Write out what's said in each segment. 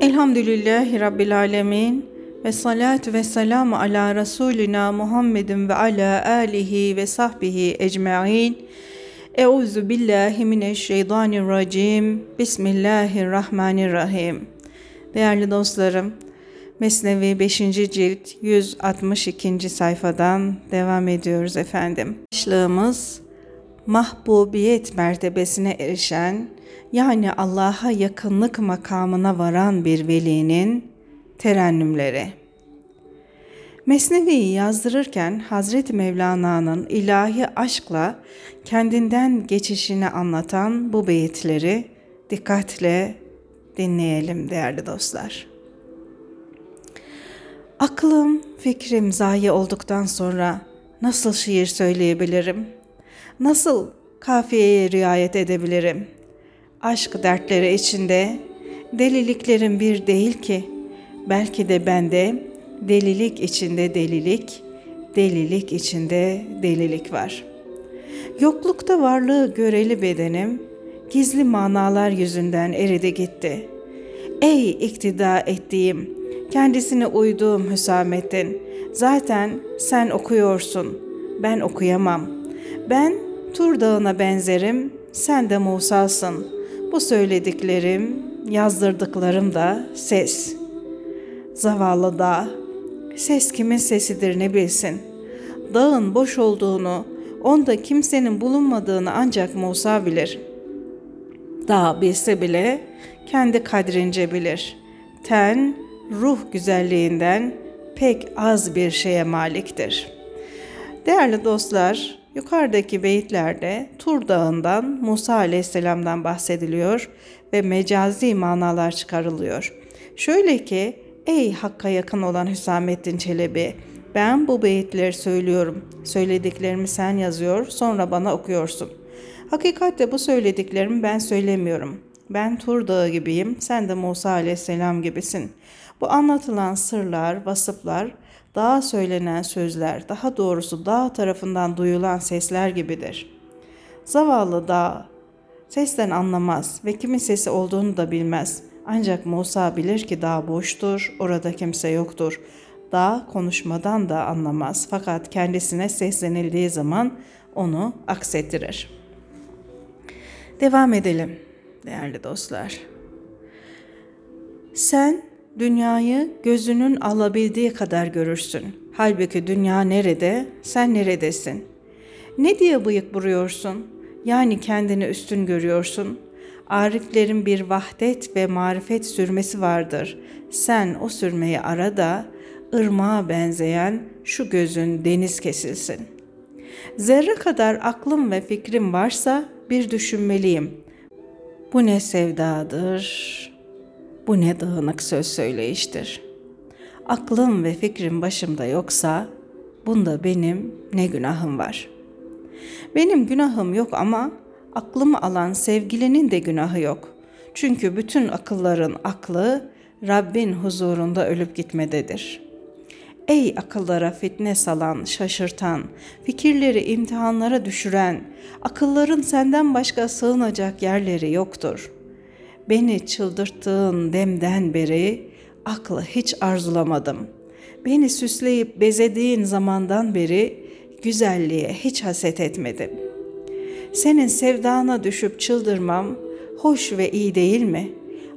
Elhamdülillahi Rabbil Alemin ve salatu ve selamu ala Resulina Muhammedin ve ala alihi ve sahbihi ecma'in. Euzu billahi mineşşeytanirracim. Bismillahirrahmanirrahim. Değerli dostlarım, Mesnevi 5. cilt 162. sayfadan devam ediyoruz efendim. Başlığımız mahbubiyet mertebesine erişen yani Allah'a yakınlık makamına varan bir velinin terennümleri. Mesnevi'yi yazdırırken Hazreti Mevlana'nın ilahi aşkla kendinden geçişini anlatan bu beyitleri dikkatle dinleyelim değerli dostlar. Aklım, fikrim zayi olduktan sonra nasıl şiir söyleyebilirim? Nasıl kafiyeye riayet edebilirim? Aşk dertleri içinde deliliklerin bir değil ki. Belki de bende delilik içinde delilik, delilik içinde delilik var. Yoklukta varlığı göreli bedenim, gizli manalar yüzünden eridi gitti. Ey iktida ettiğim, kendisine uyduğum Hüsamettin, zaten sen okuyorsun, ben okuyamam. Ben Tur Dağı'na benzerim, sen de Musa'sın. Bu söylediklerim, yazdırdıklarım da ses. Zavallı dağ, ses kimin sesidir ne bilsin. Dağın boş olduğunu, onda kimsenin bulunmadığını ancak Musa bilir. Dağ bilse bile kendi kadrince bilir. Ten, ruh güzelliğinden pek az bir şeye maliktir. Değerli dostlar, yukarıdaki beyitlerde Tur Dağı'ndan Musa Aleyhisselam'dan bahsediliyor ve mecazi manalar çıkarılıyor. Şöyle ki, ey Hakk'a yakın olan Hüsamettin Çelebi, ben bu beyitleri söylüyorum. Söylediklerimi sen yazıyor, sonra bana okuyorsun. Hakikatte bu söylediklerimi ben söylemiyorum. Ben Tur Dağı gibiyim, sen de Musa Aleyhisselam gibisin. Bu anlatılan sırlar, vasıflar, daha söylenen sözler, daha doğrusu dağ tarafından duyulan sesler gibidir. Zavallı dağ, sesten anlamaz ve kimin sesi olduğunu da bilmez. Ancak Musa bilir ki dağ boştur, orada kimse yoktur. Dağ konuşmadan da anlamaz fakat kendisine seslenildiği zaman onu aksettirir. Devam edelim değerli dostlar. Sen dünyayı gözünün alabildiği kadar görürsün. Halbuki dünya nerede, sen neredesin? Ne diye bıyık buruyorsun? Yani kendini üstün görüyorsun. Ariflerin bir vahdet ve marifet sürmesi vardır. Sen o sürmeyi ara da ırmağa benzeyen şu gözün deniz kesilsin. Zerre kadar aklım ve fikrim varsa bir düşünmeliyim. Bu ne sevdadır, bu ne dağınık söz söyleyiştir. Aklım ve fikrim başımda yoksa bunda benim ne günahım var. Benim günahım yok ama aklımı alan sevgilinin de günahı yok. Çünkü bütün akılların aklı Rabbin huzurunda ölüp gitmededir. Ey akıllara fitne salan, şaşırtan, fikirleri imtihanlara düşüren, akılların senden başka sığınacak yerleri yoktur. Beni çıldırttığın demden beri aklı hiç arzulamadım. Beni süsleyip bezediğin zamandan beri güzelliğe hiç haset etmedim. Senin sevdana düşüp çıldırmam hoş ve iyi değil mi?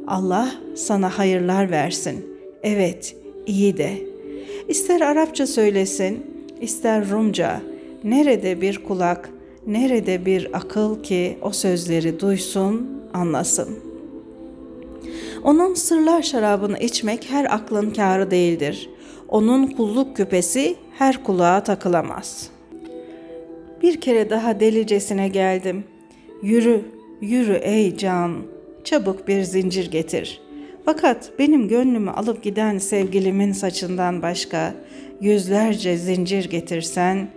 Allah sana hayırlar versin. Evet, iyi de. İster Arapça söylesin, ister Rumca. Nerede bir kulak, nerede bir akıl ki o sözleri duysun, anlasın.'' Onun sırlar şarabını içmek her aklın kârı değildir. Onun kulluk küpesi her kulağa takılamaz. Bir kere daha delicesine geldim. Yürü, yürü ey can, çabuk bir zincir getir. Fakat benim gönlümü alıp giden sevgilimin saçından başka yüzlerce zincir getirsen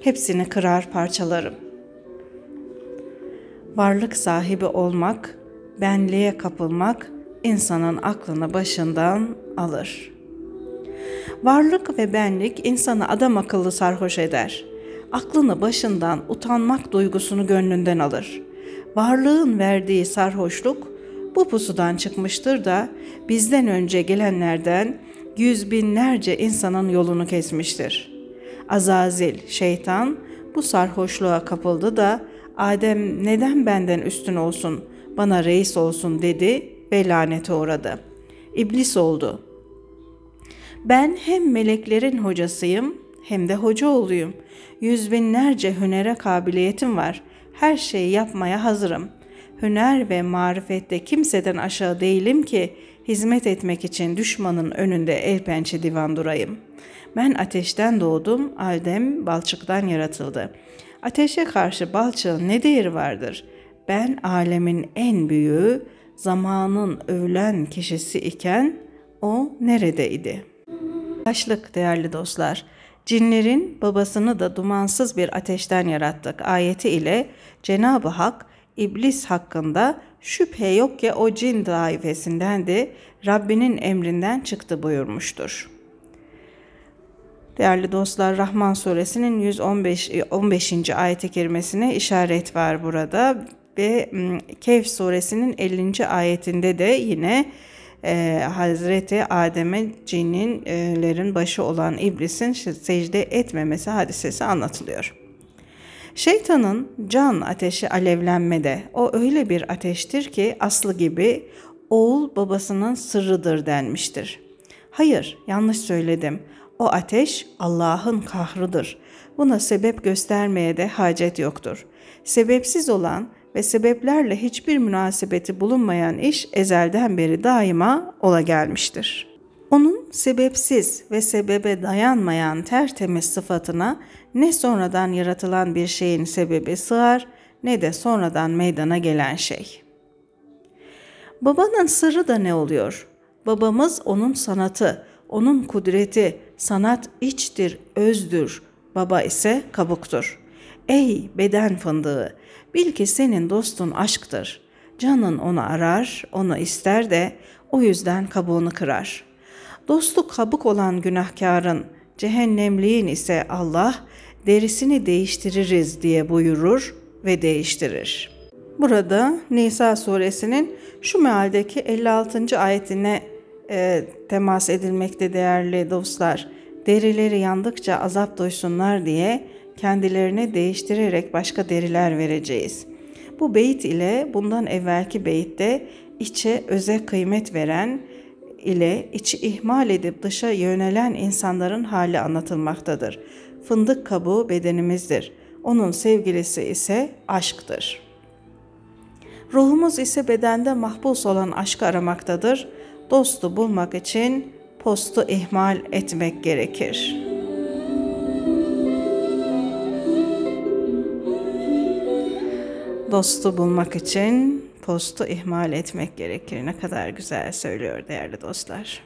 hepsini kırar parçalarım. Varlık sahibi olmak, benliğe kapılmak insanın aklını başından alır. Varlık ve benlik insanı adam akıllı sarhoş eder. Aklını başından utanmak duygusunu gönlünden alır. Varlığın verdiği sarhoşluk bu pusudan çıkmıştır da bizden önce gelenlerden yüz binlerce insanın yolunu kesmiştir. Azazil, şeytan bu sarhoşluğa kapıldı da Adem neden benden üstün olsun, bana reis olsun dedi ve lanete uğradı. İblis oldu. Ben hem meleklerin hocasıyım hem de hoca oğluyum. Yüz binlerce hünere kabiliyetim var. Her şeyi yapmaya hazırım. Hüner ve marifette kimseden aşağı değilim ki hizmet etmek için düşmanın önünde el pençe divan durayım. Ben ateşten doğdum, Adem balçıktan yaratıldı. Ateşe karşı balçığın ne değeri vardır? Ben alemin en büyüğü, zamanın övülen kişisi iken o neredeydi? Başlık değerli dostlar. Cinlerin babasını da dumansız bir ateşten yarattık ayeti ile Cenab-ı Hak İblis hakkında şüphe yok ki o cin de Rabbinin emrinden çıktı buyurmuştur. Değerli dostlar Rahman suresinin 115 15. ayet-i kerimesine işaret var burada ve Kehf suresinin 50. ayetinde de yine e, Hazreti Adem'e cinlerin başı olan iblisin secde etmemesi hadisesi anlatılıyor. Şeytanın can ateşi alevlenmede. O öyle bir ateştir ki aslı gibi oğul babasının sırrıdır denmiştir. Hayır, yanlış söyledim. O ateş Allah'ın kahrıdır. Buna sebep göstermeye de hacet yoktur. Sebepsiz olan ve sebeplerle hiçbir münasebeti bulunmayan iş ezelden beri daima ola gelmiştir. Onun sebepsiz ve sebebe dayanmayan tertemiz sıfatına ne sonradan yaratılan bir şeyin sebebi sığar ne de sonradan meydana gelen şey. Babanın sırrı da ne oluyor? Babamız onun sanatı, onun kudreti, sanat içtir, özdür. Baba ise kabuktur. Ey beden fındığı, bil ki senin dostun aşktır. Canın onu arar, onu ister de o yüzden kabuğunu kırar. Dostu kabuk olan günahkarın, cehennemliğin ise Allah derisini değiştiririz diye buyurur ve değiştirir. Burada Nisa suresinin şu mealdeki 56. ayetine e, temas edilmekte değerli dostlar. Derileri yandıkça azap duysunlar diye kendilerine değiştirerek başka deriler vereceğiz. Bu beyit ile bundan evvelki beyitte içe öze kıymet veren ile içi ihmal edip dışa yönelen insanların hali anlatılmaktadır. Fındık kabuğu bedenimizdir. Onun sevgilisi ise aşktır. Ruhumuz ise bedende mahpus olan aşkı aramaktadır. Dostu bulmak için postu ihmal etmek gerekir. Dostu bulmak için postu ihmal etmek gerekir. Ne kadar güzel söylüyor değerli dostlar.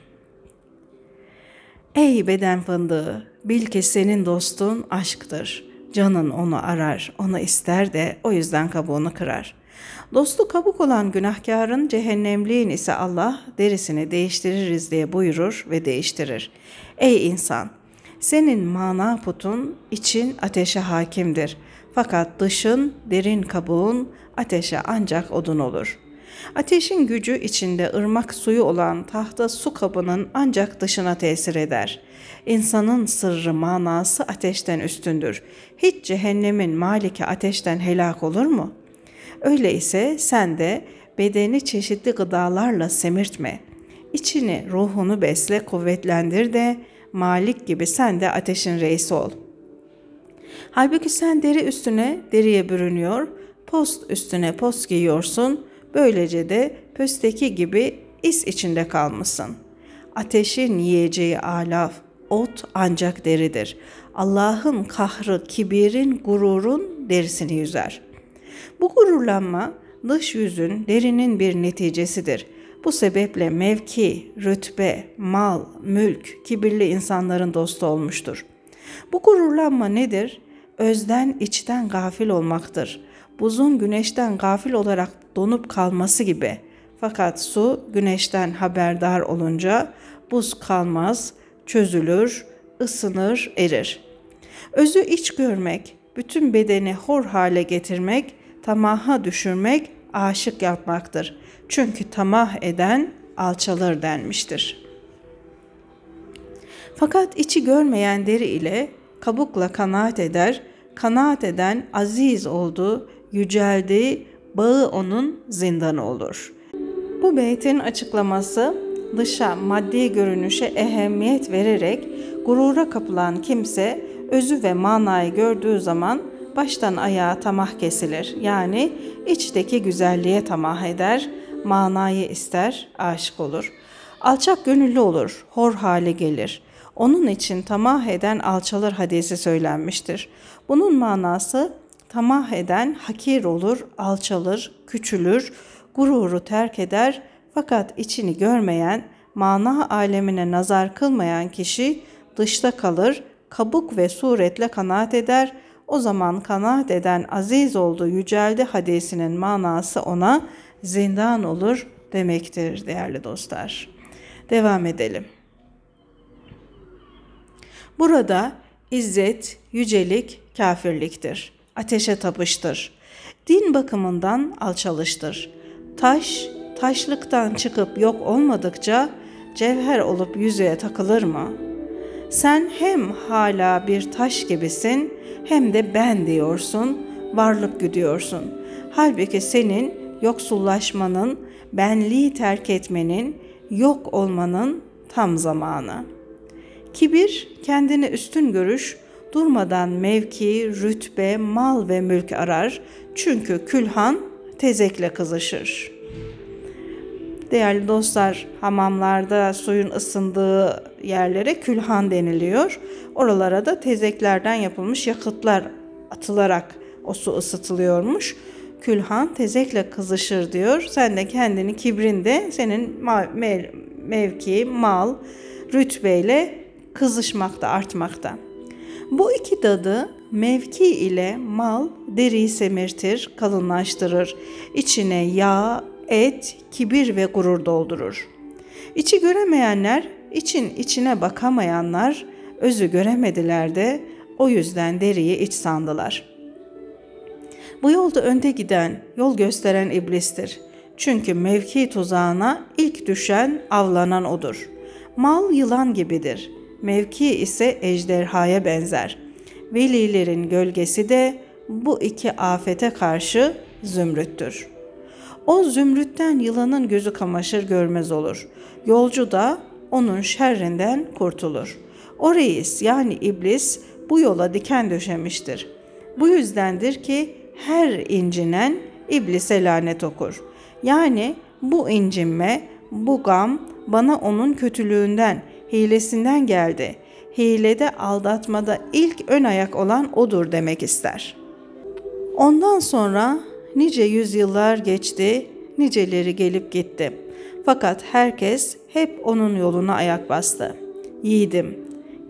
Ey beden fındığı, bil ki senin dostun aşktır. Canın onu arar, onu ister de o yüzden kabuğunu kırar. Dostu kabuk olan günahkarın cehennemliğin ise Allah derisini değiştiririz diye buyurur ve değiştirir. Ey insan! Senin mana putun için ateşe hakimdir. Fakat dışın, derin kabuğun ateşe ancak odun olur. Ateşin gücü içinde ırmak suyu olan tahta su kabının ancak dışına tesir eder. İnsanın sırrı manası ateşten üstündür. Hiç cehennemin maliki ateşten helak olur mu? Öyleyse sen de bedeni çeşitli gıdalarla semirtme. İçini, ruhunu besle, kuvvetlendir de Malik gibi sen de ateşin reisi ol. Halbuki sen deri üstüne deriye bürünüyor, post üstüne post giyiyorsun, böylece de pösteki gibi is içinde kalmışsın. Ateşin yiyeceği alaf, ot ancak deridir. Allah'ın kahrı, kibirin, gururun derisini yüzer. Bu gururlanma dış yüzün derinin bir neticesidir. Bu sebeple mevki, rütbe, mal, mülk, kibirli insanların dostu olmuştur. Bu gururlanma nedir? Özden içten gafil olmaktır. Buzun güneşten gafil olarak donup kalması gibi. Fakat su güneşten haberdar olunca buz kalmaz, çözülür, ısınır, erir. Özü iç görmek, bütün bedeni hor hale getirmek, tamaha düşürmek, aşık yapmaktır. Çünkü tamah eden alçalır denmiştir. Fakat içi görmeyen deri ile kabukla kanaat eder, kanaat eden aziz oldu, yüceldi, bağı onun zindanı olur. Bu beytin açıklaması dışa maddi görünüşe ehemmiyet vererek gurura kapılan kimse özü ve manayı gördüğü zaman baştan ayağa tamah kesilir. Yani içteki güzelliğe tamah eder, manayı ister, aşık olur. Alçak gönüllü olur, hor hale gelir. Onun için tamah eden alçalır hadisi söylenmiştir. Bunun manası tamah eden hakir olur, alçalır, küçülür, gururu terk eder fakat içini görmeyen, mana alemine nazar kılmayan kişi dışta kalır, kabuk ve suretle kanaat eder. O zaman kanaat eden aziz oldu, yüceldi hadisinin manası ona zindan olur demektir değerli dostlar. Devam edelim. Burada izzet, yücelik kafirliktir. Ateşe tapıştır. Din bakımından alçalıştır. Taş, taşlıktan çıkıp yok olmadıkça cevher olup yüzüğe takılır mı? Sen hem hala bir taş gibisin hem de ben diyorsun, varlık güdüyorsun. Halbuki senin yoksullaşmanın, benliği terk etmenin, yok olmanın tam zamanı. Kibir, kendini üstün görüş, durmadan mevki, rütbe, mal ve mülk arar. Çünkü külhan tezekle kızışır. Değerli dostlar, hamamlarda suyun ısındığı yerlere külhan deniliyor. Oralara da tezeklerden yapılmış yakıtlar atılarak o su ısıtılıyormuş. Külhan tezekle kızışır diyor. Sen de kendini kibrinde senin mevki, mal, rütbeyle kızışmakta, artmakta. Bu iki dadı mevki ile mal deriyi semirtir, kalınlaştırır. İçine yağ, et, kibir ve gurur doldurur. İçi göremeyenler, için içine bakamayanlar özü göremediler de o yüzden deriyi iç sandılar. Bu yolda önde giden, yol gösteren iblistir. Çünkü mevki tuzağına ilk düşen, avlanan odur. Mal yılan gibidir. Mevki ise ejderhaya benzer. Velilerin gölgesi de bu iki afete karşı zümrüttür. O zümrütten yılanın gözü kamaşır görmez olur. Yolcu da onun şerrinden kurtulur. O reis yani iblis bu yola diken döşemiştir. Bu yüzdendir ki her incinen iblise lanet okur. Yani bu incinme, bu gam bana onun kötülüğünden, hilesinden geldi. Hilede aldatmada ilk ön ayak olan odur demek ister. Ondan sonra nice yüzyıllar geçti, niceleri gelip gitti. Fakat herkes hep onun yoluna ayak bastı. Yiğidim,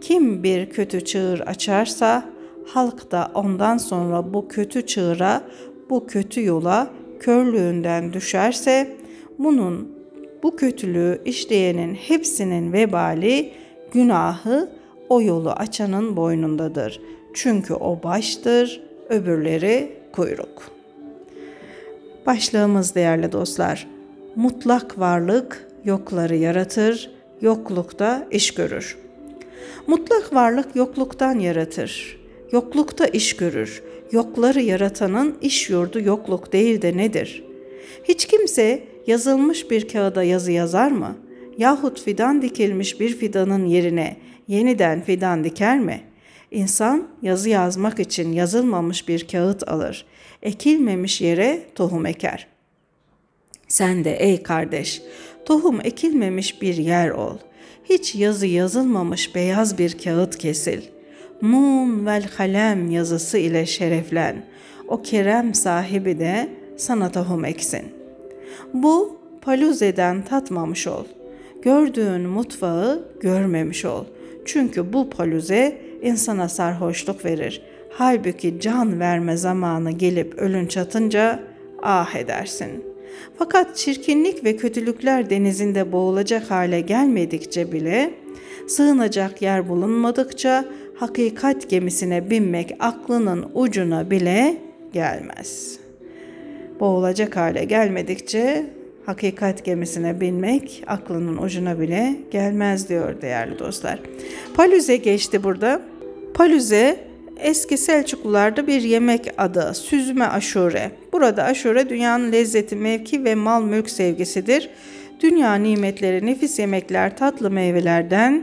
kim bir kötü çığır açarsa halk da ondan sonra bu kötü çığıra, bu kötü yola körlüğünden düşerse bunun bu kötülüğü işleyenin hepsinin vebali, günahı o yolu açanın boynundadır. Çünkü o baştır, öbürleri kuyruk. Başlığımız değerli dostlar. Mutlak varlık yokları yaratır, yoklukta iş görür. Mutlak varlık yokluktan yaratır. Yoklukta iş görür. Yokları yaratanın iş yurdu yokluk değil de nedir? Hiç kimse yazılmış bir kağıda yazı yazar mı? Yahut fidan dikilmiş bir fidanın yerine yeniden fidan diker mi? İnsan yazı yazmak için yazılmamış bir kağıt alır. Ekilmemiş yere tohum eker. Sen de ey kardeş, tohum ekilmemiş bir yer ol. Hiç yazı yazılmamış beyaz bir kağıt kesil. Nun vel kalem yazısı ile şereflen. O kerem sahibi de sana tohum eksin.'' Bu paluzeden tatmamış ol. Gördüğün mutfağı görmemiş ol. Çünkü bu paluze insana sarhoşluk verir. Halbuki can verme zamanı gelip ölün çatınca ah edersin. Fakat çirkinlik ve kötülükler denizinde boğulacak hale gelmedikçe bile, sığınacak yer bulunmadıkça hakikat gemisine binmek aklının ucuna bile gelmez. Boğulacak hale gelmedikçe hakikat gemisine binmek aklının ucuna bile gelmez diyor değerli dostlar. Palüze geçti burada. Palüze eski Selçuklularda bir yemek adı süzme aşure. Burada aşure dünyanın lezzeti, mevki ve mal mülk sevgisidir. Dünya nimetleri, nefis yemekler, tatlı meyvelerden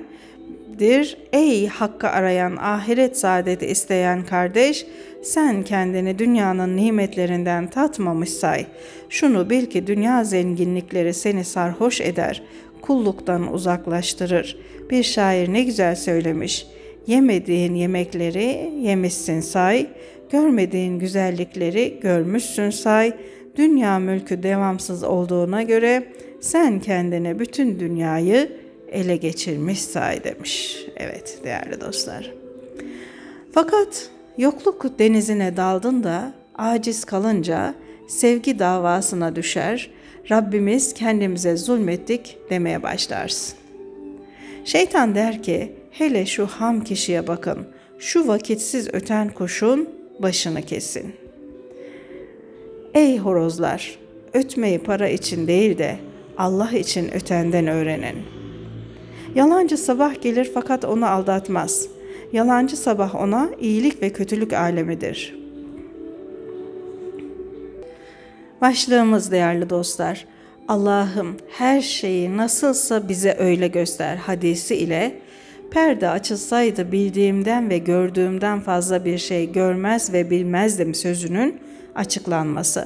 dir. Ey hakkı arayan, ahiret saadeti isteyen kardeş, sen kendini dünyanın nimetlerinden tatmamış say. Şunu bil ki dünya zenginlikleri seni sarhoş eder, kulluktan uzaklaştırır. Bir şair ne güzel söylemiş. Yemediğin yemekleri yemişsin say, görmediğin güzellikleri görmüşsün say. Dünya mülkü devamsız olduğuna göre sen kendine bütün dünyayı ele geçirmiş say demiş. Evet değerli dostlar. Fakat yokluk denizine daldın da aciz kalınca sevgi davasına düşer, Rabbimiz kendimize zulmettik demeye başlarsın. Şeytan der ki, hele şu ham kişiye bakın, şu vakitsiz öten kuşun başını kesin. Ey horozlar, ötmeyi para için değil de Allah için ötenden öğrenin.'' Yalancı sabah gelir fakat onu aldatmaz. Yalancı sabah ona iyilik ve kötülük alemidir. Başlığımız değerli dostlar. Allah'ım her şeyi nasılsa bize öyle göster hadisi ile perde açılsaydı bildiğimden ve gördüğümden fazla bir şey görmez ve bilmezdim sözünün açıklanması.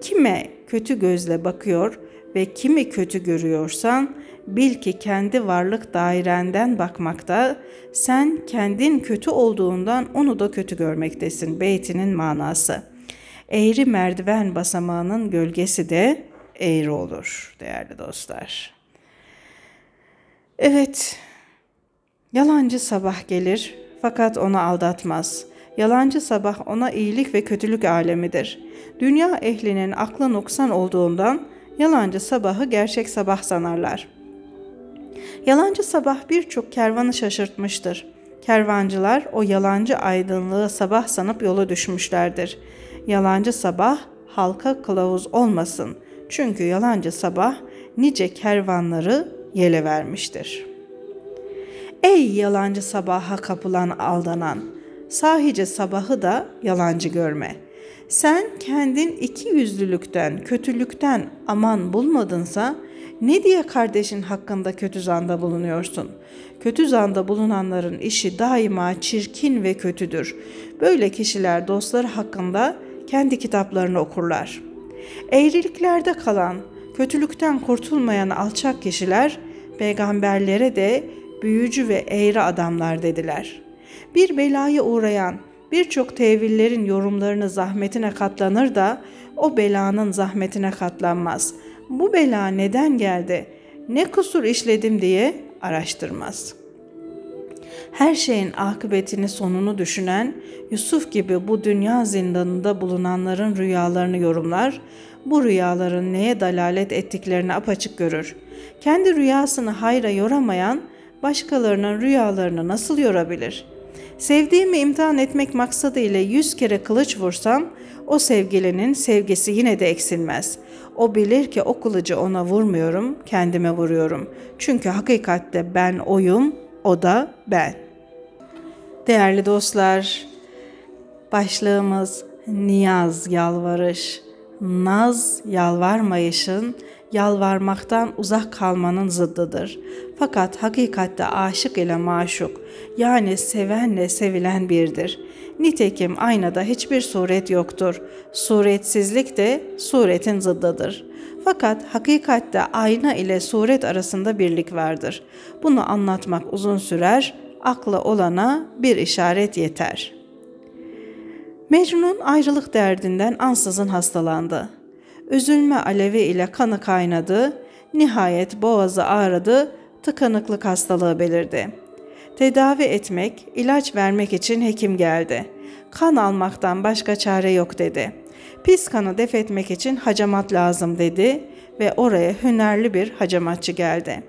Kime kötü gözle bakıyor ve kimi kötü görüyorsan bil ki kendi varlık dairenden bakmakta, sen kendin kötü olduğundan onu da kötü görmektesin. Beytinin manası. Eğri merdiven basamağının gölgesi de eğri olur değerli dostlar. Evet, yalancı sabah gelir fakat onu aldatmaz. Yalancı sabah ona iyilik ve kötülük alemidir. Dünya ehlinin aklı noksan olduğundan yalancı sabahı gerçek sabah sanarlar. Yalancı sabah birçok kervanı şaşırtmıştır. Kervancılar o yalancı aydınlığı sabah sanıp yola düşmüşlerdir. Yalancı sabah halka kılavuz olmasın. Çünkü yalancı sabah nice kervanları yele vermiştir. Ey yalancı sabaha kapılan aldanan, sahice sabahı da yalancı görme. Sen kendin iki yüzlülükten, kötülükten aman bulmadınsa ne diye kardeşin hakkında kötü zanda bulunuyorsun? Kötü zanda bulunanların işi daima çirkin ve kötüdür. Böyle kişiler dostları hakkında kendi kitaplarını okurlar. Eğriliklerde kalan, kötülükten kurtulmayan alçak kişiler peygamberlere de büyücü ve eğri adamlar dediler. Bir belaya uğrayan birçok tevillerin yorumlarını zahmetine katlanır da o belanın zahmetine katlanmaz bu bela neden geldi, ne kusur işledim diye araştırmaz. Her şeyin akıbetini sonunu düşünen Yusuf gibi bu dünya zindanında bulunanların rüyalarını yorumlar, bu rüyaların neye dalalet ettiklerini apaçık görür. Kendi rüyasını hayra yoramayan başkalarının rüyalarını nasıl yorabilir? Sevdiğimi imtihan etmek maksadıyla yüz kere kılıç vursam o sevgilinin sevgisi yine de eksilmez. O bilir ki o kılıcı ona vurmuyorum, kendime vuruyorum. Çünkü hakikatte ben oyum, o da ben. Değerli dostlar, başlığımız niyaz, yalvarış. Naz, yalvarmayışın, yalvarmaktan uzak kalmanın zıddıdır. Fakat hakikatte aşık ile maşuk, yani sevenle sevilen birdir. Nitekim aynada hiçbir suret yoktur. Suretsizlik de suretin zıddıdır. Fakat hakikatte ayna ile suret arasında birlik vardır. Bunu anlatmak uzun sürer, akla olana bir işaret yeter. Mecnun ayrılık derdinden ansızın hastalandı. Üzülme alevi ile kanı kaynadı, nihayet boğazı ağrıdı, tıkanıklık hastalığı belirdi.'' Tedavi etmek, ilaç vermek için hekim geldi. Kan almaktan başka çare yok dedi. Pis kanı def etmek için hacamat lazım dedi ve oraya hünerli bir hacamatçı geldi.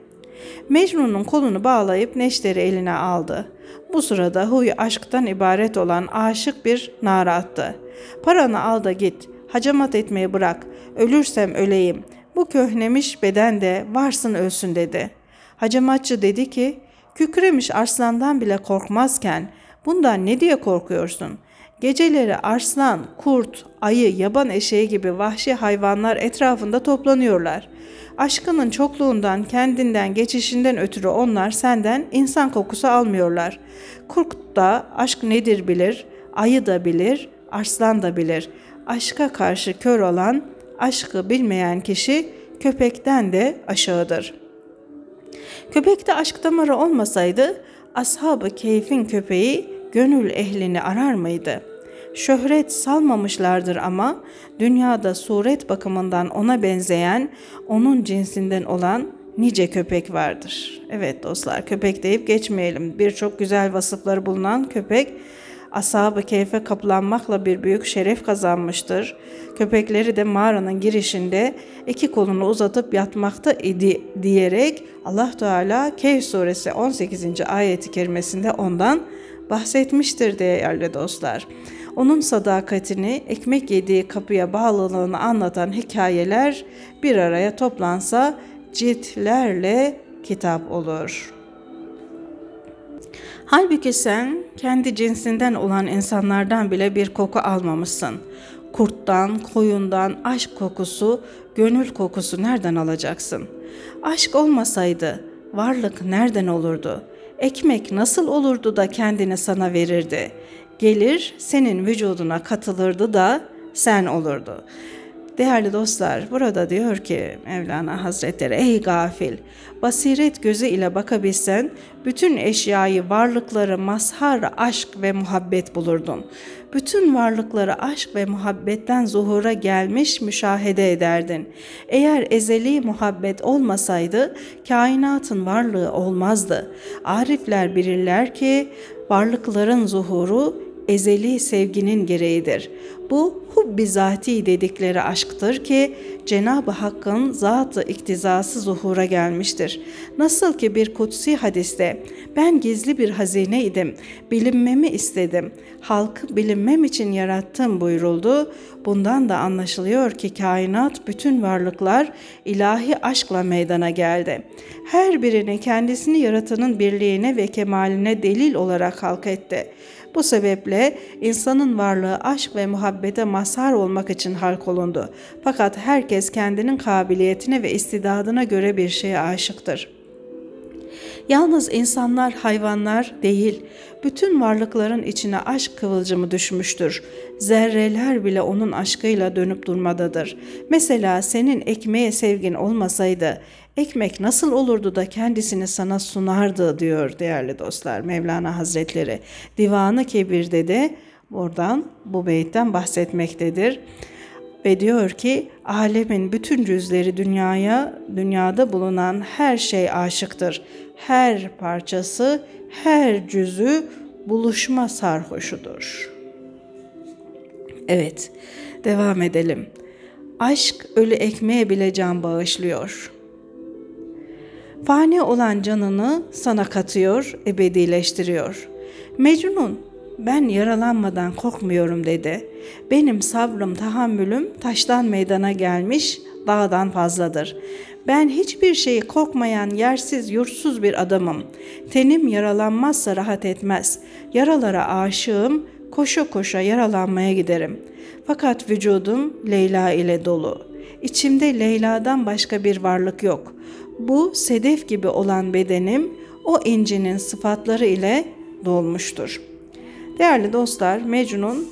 Mecnun'un kolunu bağlayıp neşteri eline aldı. Bu sırada huyu aşktan ibaret olan aşık bir nara attı. Paranı al da git, hacamat etmeyi bırak, ölürsem öleyim. Bu köhnemiş beden de varsın ölsün dedi. Hacamatçı dedi ki, kükremiş arslandan bile korkmazken bundan ne diye korkuyorsun? Geceleri arslan, kurt, ayı, yaban eşeği gibi vahşi hayvanlar etrafında toplanıyorlar. Aşkının çokluğundan, kendinden geçişinden ötürü onlar senden insan kokusu almıyorlar. Kurt da aşk nedir bilir, ayı da bilir, arslan da bilir. Aşka karşı kör olan, aşkı bilmeyen kişi köpekten de aşağıdır. Köpekte aşk damarı olmasaydı, ashab-ı keyfin köpeği gönül ehlini arar mıydı? Şöhret salmamışlardır ama dünyada suret bakımından ona benzeyen, onun cinsinden olan nice köpek vardır. Evet dostlar köpek deyip geçmeyelim. Birçok güzel vasıfları bulunan köpek ashab-ı keyfe kapılanmakla bir büyük şeref kazanmıştır. Köpekleri de mağaranın girişinde iki kolunu uzatıp yatmakta idi diyerek Allah Teala Kehf suresi 18. ayeti kerimesinde ondan bahsetmiştir değerli dostlar. Onun sadakatini, ekmek yediği kapıya bağlılığını anlatan hikayeler bir araya toplansa ciltlerle kitap olur. Halbuki sen kendi cinsinden olan insanlardan bile bir koku almamışsın. Kurttan, koyundan aşk kokusu, gönül kokusu nereden alacaksın? Aşk olmasaydı varlık nereden olurdu?'' ekmek nasıl olurdu da kendini sana verirdi? Gelir senin vücuduna katılırdı da sen olurdu. Değerli dostlar, burada diyor ki Mevlana Hazretleri, ey gafil, basiret gözü ile bakabilsen, bütün eşyayı, varlıkları mazhar aşk ve muhabbet bulurdun. Bütün varlıkları aşk ve muhabbetten zuhura gelmiş müşahede ederdin. Eğer ezeli muhabbet olmasaydı, kainatın varlığı olmazdı. Arifler bilirler ki, varlıkların zuhuru ezeli sevginin gereğidir. Bu hubbi zati dedikleri aşktır ki Cenab-ı Hakk'ın zatı iktizası zuhura gelmiştir. Nasıl ki bir kutsi hadiste ben gizli bir hazine idim, bilinmemi istedim, halkı bilinmem için yarattım buyuruldu. Bundan da anlaşılıyor ki kainat bütün varlıklar ilahi aşkla meydana geldi. Her birini kendisini yaratanın birliğine ve kemaline delil olarak halk etti. Bu sebeple insanın varlığı aşk ve muhabbete mazhar olmak için halk olundu. Fakat herkes kendinin kabiliyetine ve istidadına göre bir şeye aşıktır. Yalnız insanlar, hayvanlar değil, bütün varlıkların içine aşk kıvılcımı düşmüştür. Zerreler bile onun aşkıyla dönüp durmadadır. Mesela senin ekmeğe sevgin olmasaydı, ekmek nasıl olurdu da kendisini sana sunardı diyor değerli dostlar Mevlana Hazretleri. Divanı Kebir'de de buradan bu beytten bahsetmektedir. Ve diyor ki alemin bütün cüzleri dünyaya, dünyada bulunan her şey aşıktır. Her parçası, her cüzü buluşma sarhoşudur. Evet, devam edelim. Aşk ölü ekmeğe bile can bağışlıyor. Fani olan canını sana katıyor, ebedileştiriyor. Mecnun ben yaralanmadan korkmuyorum dedi. Benim sabrım, tahammülüm taştan meydana gelmiş, dağdan fazladır. Ben hiçbir şeyi korkmayan, yersiz, yurtsuz bir adamım. Tenim yaralanmazsa rahat etmez. Yaralara aşığım, koşa koşa yaralanmaya giderim. Fakat vücudum Leyla ile dolu. İçimde Leyla'dan başka bir varlık yok. Bu sedef gibi olan bedenim o incinin sıfatları ile dolmuştur. Değerli dostlar, Mecnun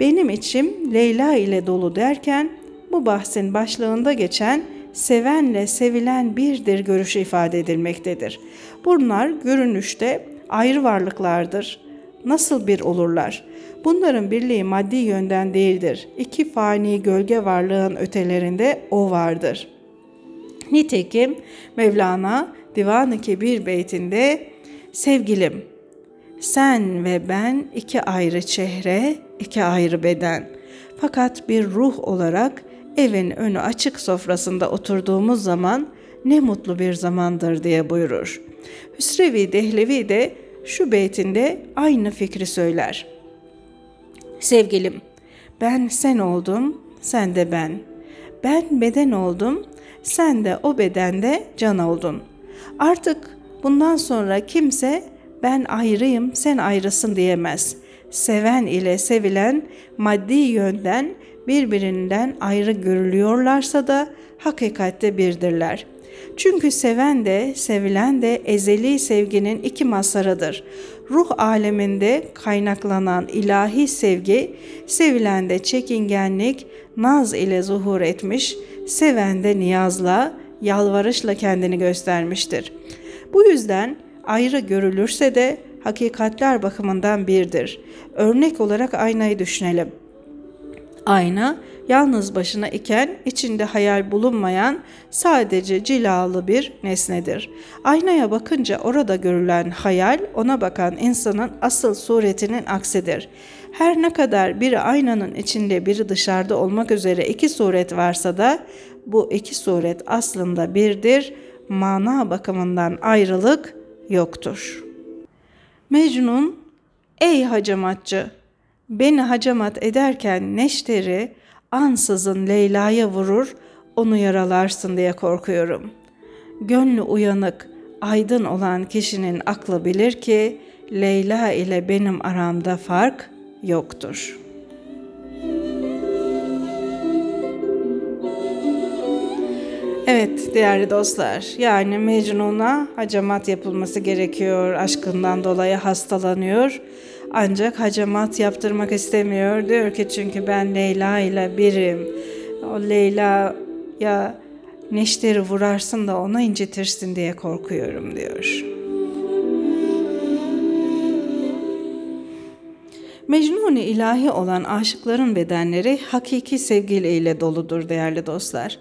benim içim Leyla ile dolu derken bu bahsin başlığında geçen sevenle sevilen birdir görüşü ifade edilmektedir. Bunlar görünüşte ayrı varlıklardır. Nasıl bir olurlar? Bunların birliği maddi yönden değildir. İki fani gölge varlığın ötelerinde o vardır. Nitekim Mevlana Divan-ı Kebir beytinde sen ve ben iki ayrı çehre, iki ayrı beden. Fakat bir ruh olarak evin önü açık sofrasında oturduğumuz zaman ne mutlu bir zamandır diye buyurur. Hüsrevi Dehlevi de şu beytinde aynı fikri söyler. Sevgilim, ben sen oldum, sen de ben. Ben beden oldum, sen de o bedende can oldun. Artık bundan sonra kimse ben ayrıyım, sen ayrısın diyemez. Seven ile sevilen maddi yönden birbirinden ayrı görülüyorlarsa da hakikatte birdirler. Çünkü seven de sevilen de ezeli sevginin iki masarıdır. Ruh aleminde kaynaklanan ilahi sevgi, sevilende çekingenlik, naz ile zuhur etmiş, sevende niyazla, yalvarışla kendini göstermiştir. Bu yüzden ayrı görülürse de hakikatler bakımından birdir. Örnek olarak aynayı düşünelim. Ayna yalnız başına iken içinde hayal bulunmayan sadece cilalı bir nesnedir. Aynaya bakınca orada görülen hayal ona bakan insanın asıl suretinin aksidir. Her ne kadar biri aynanın içinde biri dışarıda olmak üzere iki suret varsa da bu iki suret aslında birdir. Mana bakımından ayrılık yoktur. Mecnun, ey hacamatçı, beni hacamat ederken neşteri ansızın Leyla'ya vurur, onu yaralarsın diye korkuyorum. Gönlü uyanık, aydın olan kişinin aklı bilir ki Leyla ile benim aramda fark yoktur.'' Evet değerli dostlar yani Mecnun'a hacamat yapılması gerekiyor. Aşkından dolayı hastalanıyor. Ancak hacamat yaptırmak istemiyor. Diyor ki çünkü ben Leyla ile birim. O Leyla ya neşteri vurarsın da ona incitirsin diye korkuyorum diyor. Mecnun-i ilahi olan aşıkların bedenleri hakiki sevgiyle doludur değerli dostlar.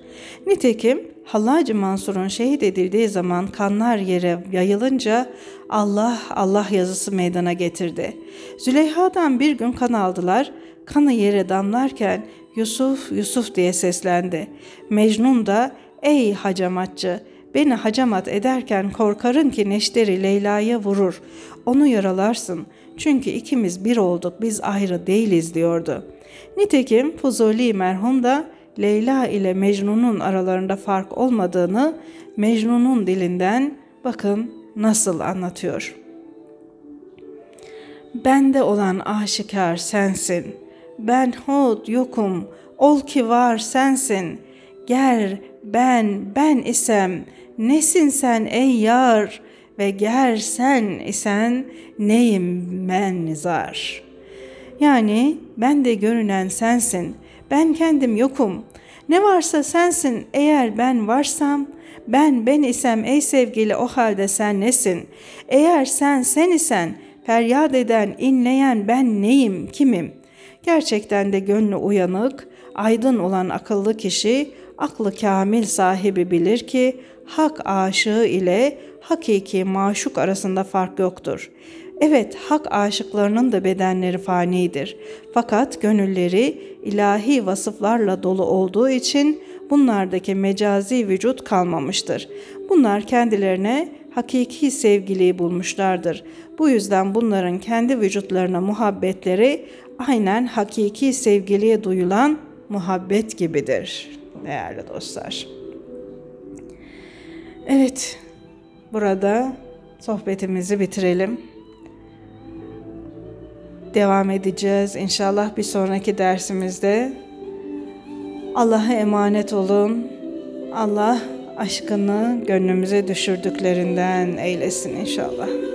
Nitekim Hallacı Mansur'un şehit edildiği zaman kanlar yere yayılınca Allah Allah yazısı meydana getirdi. Züleyha'dan bir gün kan aldılar. Kanı yere damlarken Yusuf Yusuf diye seslendi. Mecnun da ey hacamatçı beni hacamat ederken korkarım ki neşteri Leyla'ya vurur. Onu yaralarsın. Çünkü ikimiz bir olduk biz ayrı değiliz diyordu. Nitekim Fuzuli merhum da Leyla ile Mecnun'un aralarında fark olmadığını Mecnun'un dilinden bakın nasıl anlatıyor. Bende olan aşikar sensin. Ben hod yokum, ol ki var sensin. Ger ben ben isem nesin sen ey yar ve ger sen isen neyim ben nizar. Yani ben de görünen sensin.'' Ben kendim yokum. Ne varsa sensin eğer ben varsam, ben ben isem ey sevgili o halde sen nesin? Eğer sen sen isen, feryat eden, inleyen ben neyim, kimim? Gerçekten de gönlü uyanık, aydın olan akıllı kişi, aklı kamil sahibi bilir ki, hak aşığı ile hakiki maşuk arasında fark yoktur. Evet, hak aşıklarının da bedenleri fanidir. Fakat gönülleri ilahi vasıflarla dolu olduğu için bunlardaki mecazi vücut kalmamıştır. Bunlar kendilerine hakiki sevgiliyi bulmuşlardır. Bu yüzden bunların kendi vücutlarına muhabbetleri aynen hakiki sevgiliye duyulan muhabbet gibidir değerli dostlar. Evet, burada sohbetimizi bitirelim devam edeceğiz. İnşallah bir sonraki dersimizde Allah'a emanet olun. Allah aşkını gönlümüze düşürdüklerinden eylesin inşallah.